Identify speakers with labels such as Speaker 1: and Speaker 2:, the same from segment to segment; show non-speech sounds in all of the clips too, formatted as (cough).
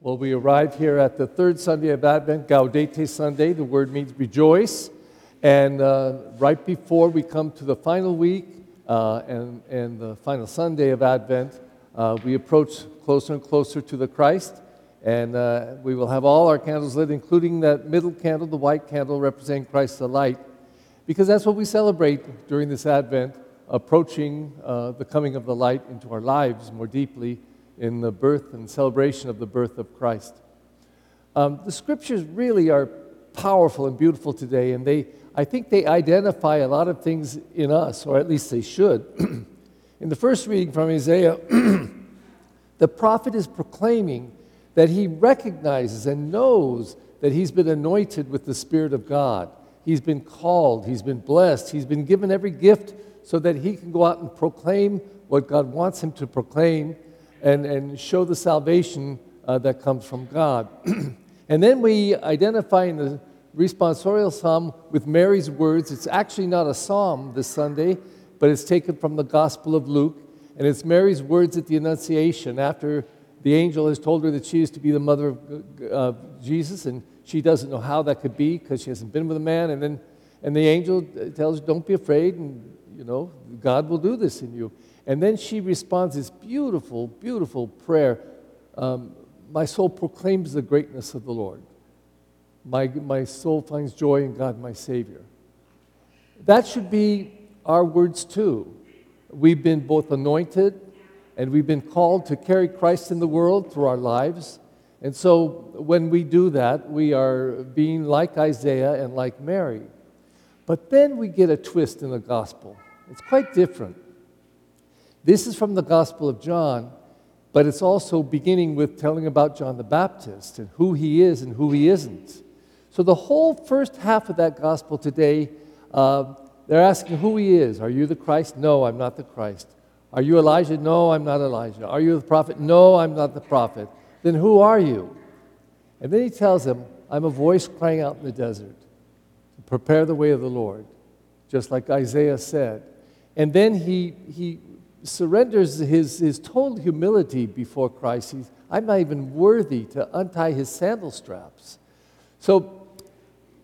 Speaker 1: Well, we arrive here at the third Sunday of Advent, Gaudete Sunday. The word means rejoice. And uh, right before we come to the final week uh, and, and the final Sunday of Advent, uh, we approach closer and closer to the Christ. And uh, we will have all our candles lit, including that middle candle, the white candle representing Christ the light, because that's what we celebrate during this Advent, approaching uh, the coming of the light into our lives more deeply in the birth and celebration of the birth of Christ. Um, the scriptures really are powerful and beautiful today, and they, I think they identify a lot of things in us, or at least they should. (clears throat) in the first reading from Isaiah, (clears throat) the prophet is proclaiming that he recognizes and knows that he's been anointed with the Spirit of God. He's been called, he's been blessed, he's been given every gift so that he can go out and proclaim what God wants him to proclaim and, and show the salvation uh, that comes from God. (clears throat) and then we identify in the responsorial psalm with Mary's words. It's actually not a psalm this Sunday, but it's taken from the Gospel of Luke. And it's Mary's words at the Annunciation after the angel has told her that she is to be the mother of uh, Jesus, and she doesn't know how that could be because she hasn't been with a man. And then and the angel tells her, Don't be afraid, and you know, God will do this in you. And then she responds this beautiful, beautiful prayer um, My soul proclaims the greatness of the Lord. My, my soul finds joy in God, my Savior. That should be our words too. We've been both anointed and we've been called to carry Christ in the world through our lives. And so when we do that, we are being like Isaiah and like Mary. But then we get a twist in the gospel. It's quite different. This is from the Gospel of John, but it's also beginning with telling about John the Baptist and who he is and who he isn't. So, the whole first half of that Gospel today, uh, they're asking who he is. Are you the Christ? No, I'm not the Christ. Are you Elijah? No, I'm not Elijah. Are you the prophet? No, I'm not the prophet. Then who are you? And then he tells them, I'm a voice crying out in the desert. Prepare the way of the Lord, just like Isaiah said. And then he, he surrenders his, his total humility before Christ. He's, I'm not even worthy to untie his sandal straps. So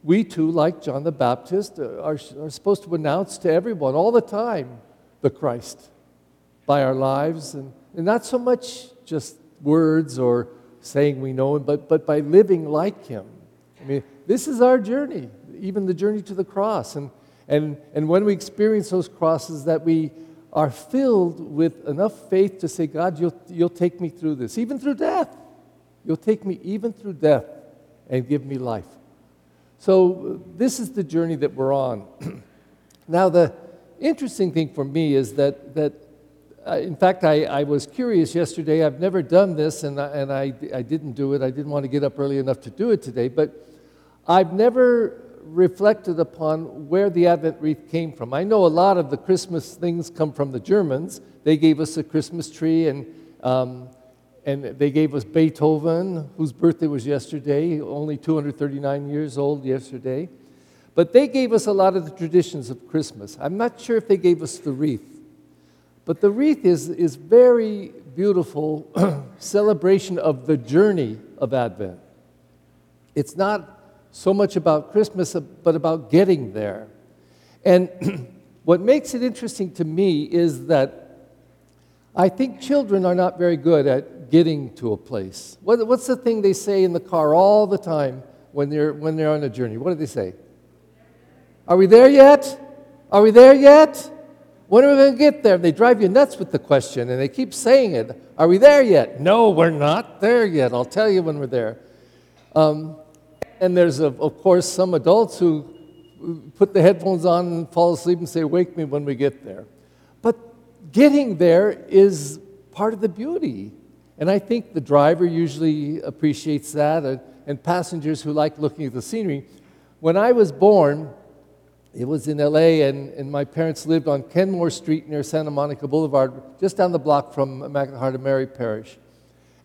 Speaker 1: we too, like John the Baptist, uh, are, are supposed to announce to everyone all the time the Christ by our lives, and, and not so much just words or saying we know him, but, but by living like him. I mean, this is our journey, even the journey to the cross. And, and, and when we experience those crosses, that we are filled with enough faith to say, God, you'll, you'll take me through this, even through death. You'll take me even through death and give me life. So, this is the journey that we're on. (clears throat) now, the interesting thing for me is that, that uh, in fact, I, I was curious yesterday. I've never done this, and, I, and I, I didn't do it. I didn't want to get up early enough to do it today, but I've never reflected upon where the Advent wreath came from. I know a lot of the Christmas things come from the Germans. They gave us a Christmas tree, and, um, and they gave us Beethoven, whose birthday was yesterday, only 239 years old yesterday. But they gave us a lot of the traditions of Christmas. I'm not sure if they gave us the wreath. But the wreath is, is very beautiful (clears throat) celebration of the journey of Advent. It's not so much about Christmas, but about getting there. And (clears throat) what makes it interesting to me is that I think children are not very good at getting to a place. What, what's the thing they say in the car all the time when they're, when they're on a journey? What do they say? Are we there yet? Are we there yet? When are we going to get there? They drive you nuts with the question and they keep saying it. Are we there yet? No, we're not there yet. I'll tell you when we're there. Um, and there's, of, of course, some adults who put the headphones on and fall asleep and say, Wake me when we get there. But getting there is part of the beauty. And I think the driver usually appreciates that, and, and passengers who like looking at the scenery. When I was born, it was in LA, and, and my parents lived on Kenmore Street near Santa Monica Boulevard, just down the block from Immaculate Heart of Mary Parish.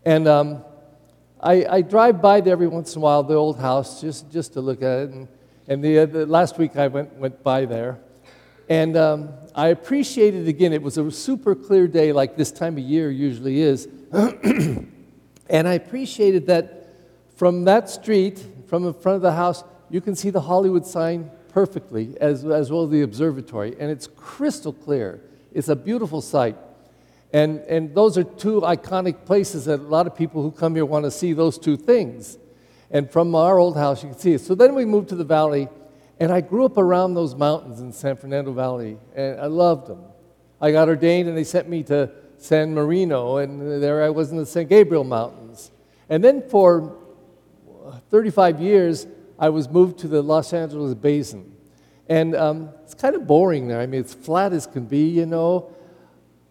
Speaker 1: And um, I, I, drive by there every once in a while, the old house, just, just to look at it. And, and the, uh, the last week I went, went by there. And um, I appreciated again, it was a super clear day, like this time of year usually is. (clears throat) And I appreciated that from that street, from the front of the house, you can see the Hollywood sign perfectly, as, as well as the observatory. And it's crystal clear. It's a beautiful sight. And, and those are two iconic places that a lot of people who come here want to see those two things. And from our old house, you can see it. So then we moved to the valley, and I grew up around those mountains in San Fernando Valley, and I loved them. I got ordained, and they sent me to San Marino, and there I was in the San Gabriel Mountains. And then for 35 years, I was moved to the Los Angeles Basin. And um, it's kind of boring there. I mean, it's flat as can be, you know.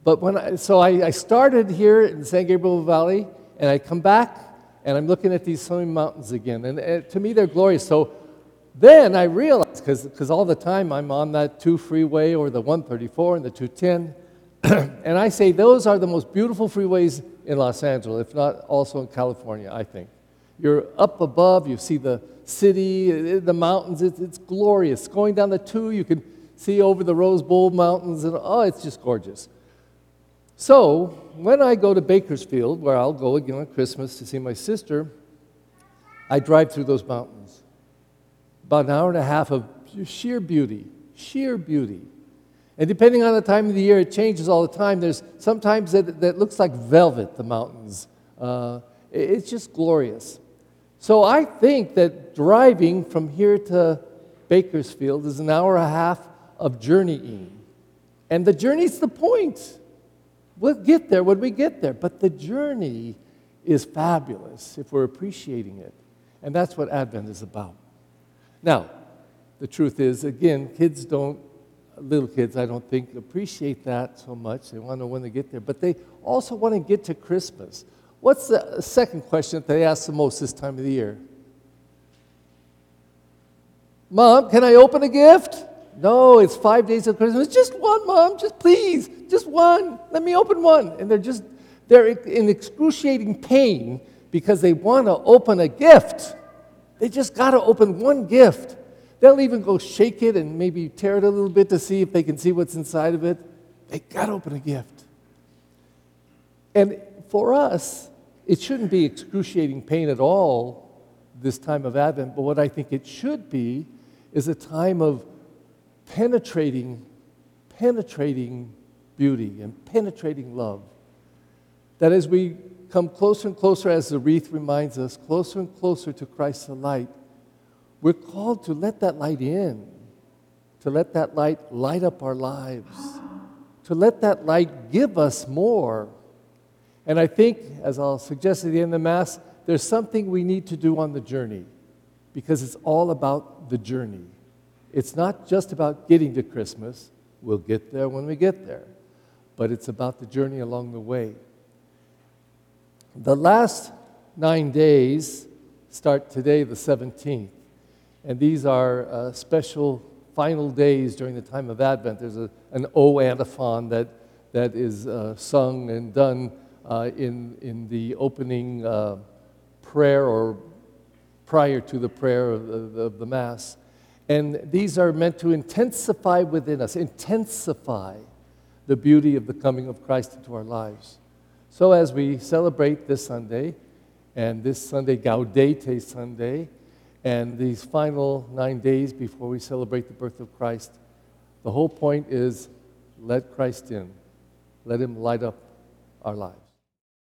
Speaker 1: But when I, so I, I started here in San Gabriel Valley, and I come back, and I'm looking at these swimming mountains again. And, and to me, they're glorious. So then I realized, because all the time I'm on that 2 freeway or the 134 and the 210, (clears throat) and I say those are the most beautiful freeways in Los Angeles, if not also in California, I think. You're up above, you see the city, the mountains, it's, it's glorious. Going down the 2, you can see over the Rose Bowl Mountains, and oh, it's just gorgeous. So, when I go to Bakersfield, where I'll go again on Christmas to see my sister, I drive through those mountains. About an hour and a half of sheer beauty, sheer beauty. And depending on the time of the year, it changes all the time. There's sometimes that, that looks like velvet, the mountains. Uh, it's just glorious. So I think that driving from here to Bakersfield is an hour and a half of journeying. And the journey's the point. We'll get there when we get there. But the journey is fabulous if we're appreciating it. And that's what Advent is about. Now, the truth is, again, kids don't, little kids, I don't think, appreciate that so much. They want to know when they get there. But they also want to get to Christmas. What's the second question that they ask the most this time of the year? Mom, can I open a gift? No, it's five days of Christmas. Just one, Mom, just please, just one. Let me open one. And they're just, they're in excruciating pain because they want to open a gift. They just got to open one gift. They'll even go shake it and maybe tear it a little bit to see if they can see what's inside of it. They got to open a gift. And for us, it shouldn't be excruciating pain at all this time of Advent, but what I think it should be is a time of penetrating, penetrating beauty and penetrating love. That as we come closer and closer, as the wreath reminds us, closer and closer to Christ the light, we're called to let that light in, to let that light light up our lives, to let that light give us more. And I think, as I'll suggest at the end of the Mass, there's something we need to do on the journey because it's all about the journey. It's not just about getting to Christmas, we'll get there when we get there, but it's about the journey along the way. The last nine days start today, the 17th, and these are uh, special final days during the time of Advent. There's a, an O antiphon that, that is uh, sung and done uh, in, in the opening uh, prayer or prior to the prayer of the, of the Mass. And these are meant to intensify within us, intensify the beauty of the coming of Christ into our lives. So, as we celebrate this Sunday, and this Sunday, Gaudete Sunday, and these final nine days before we celebrate the birth of Christ, the whole point is let Christ in, let Him light up our lives.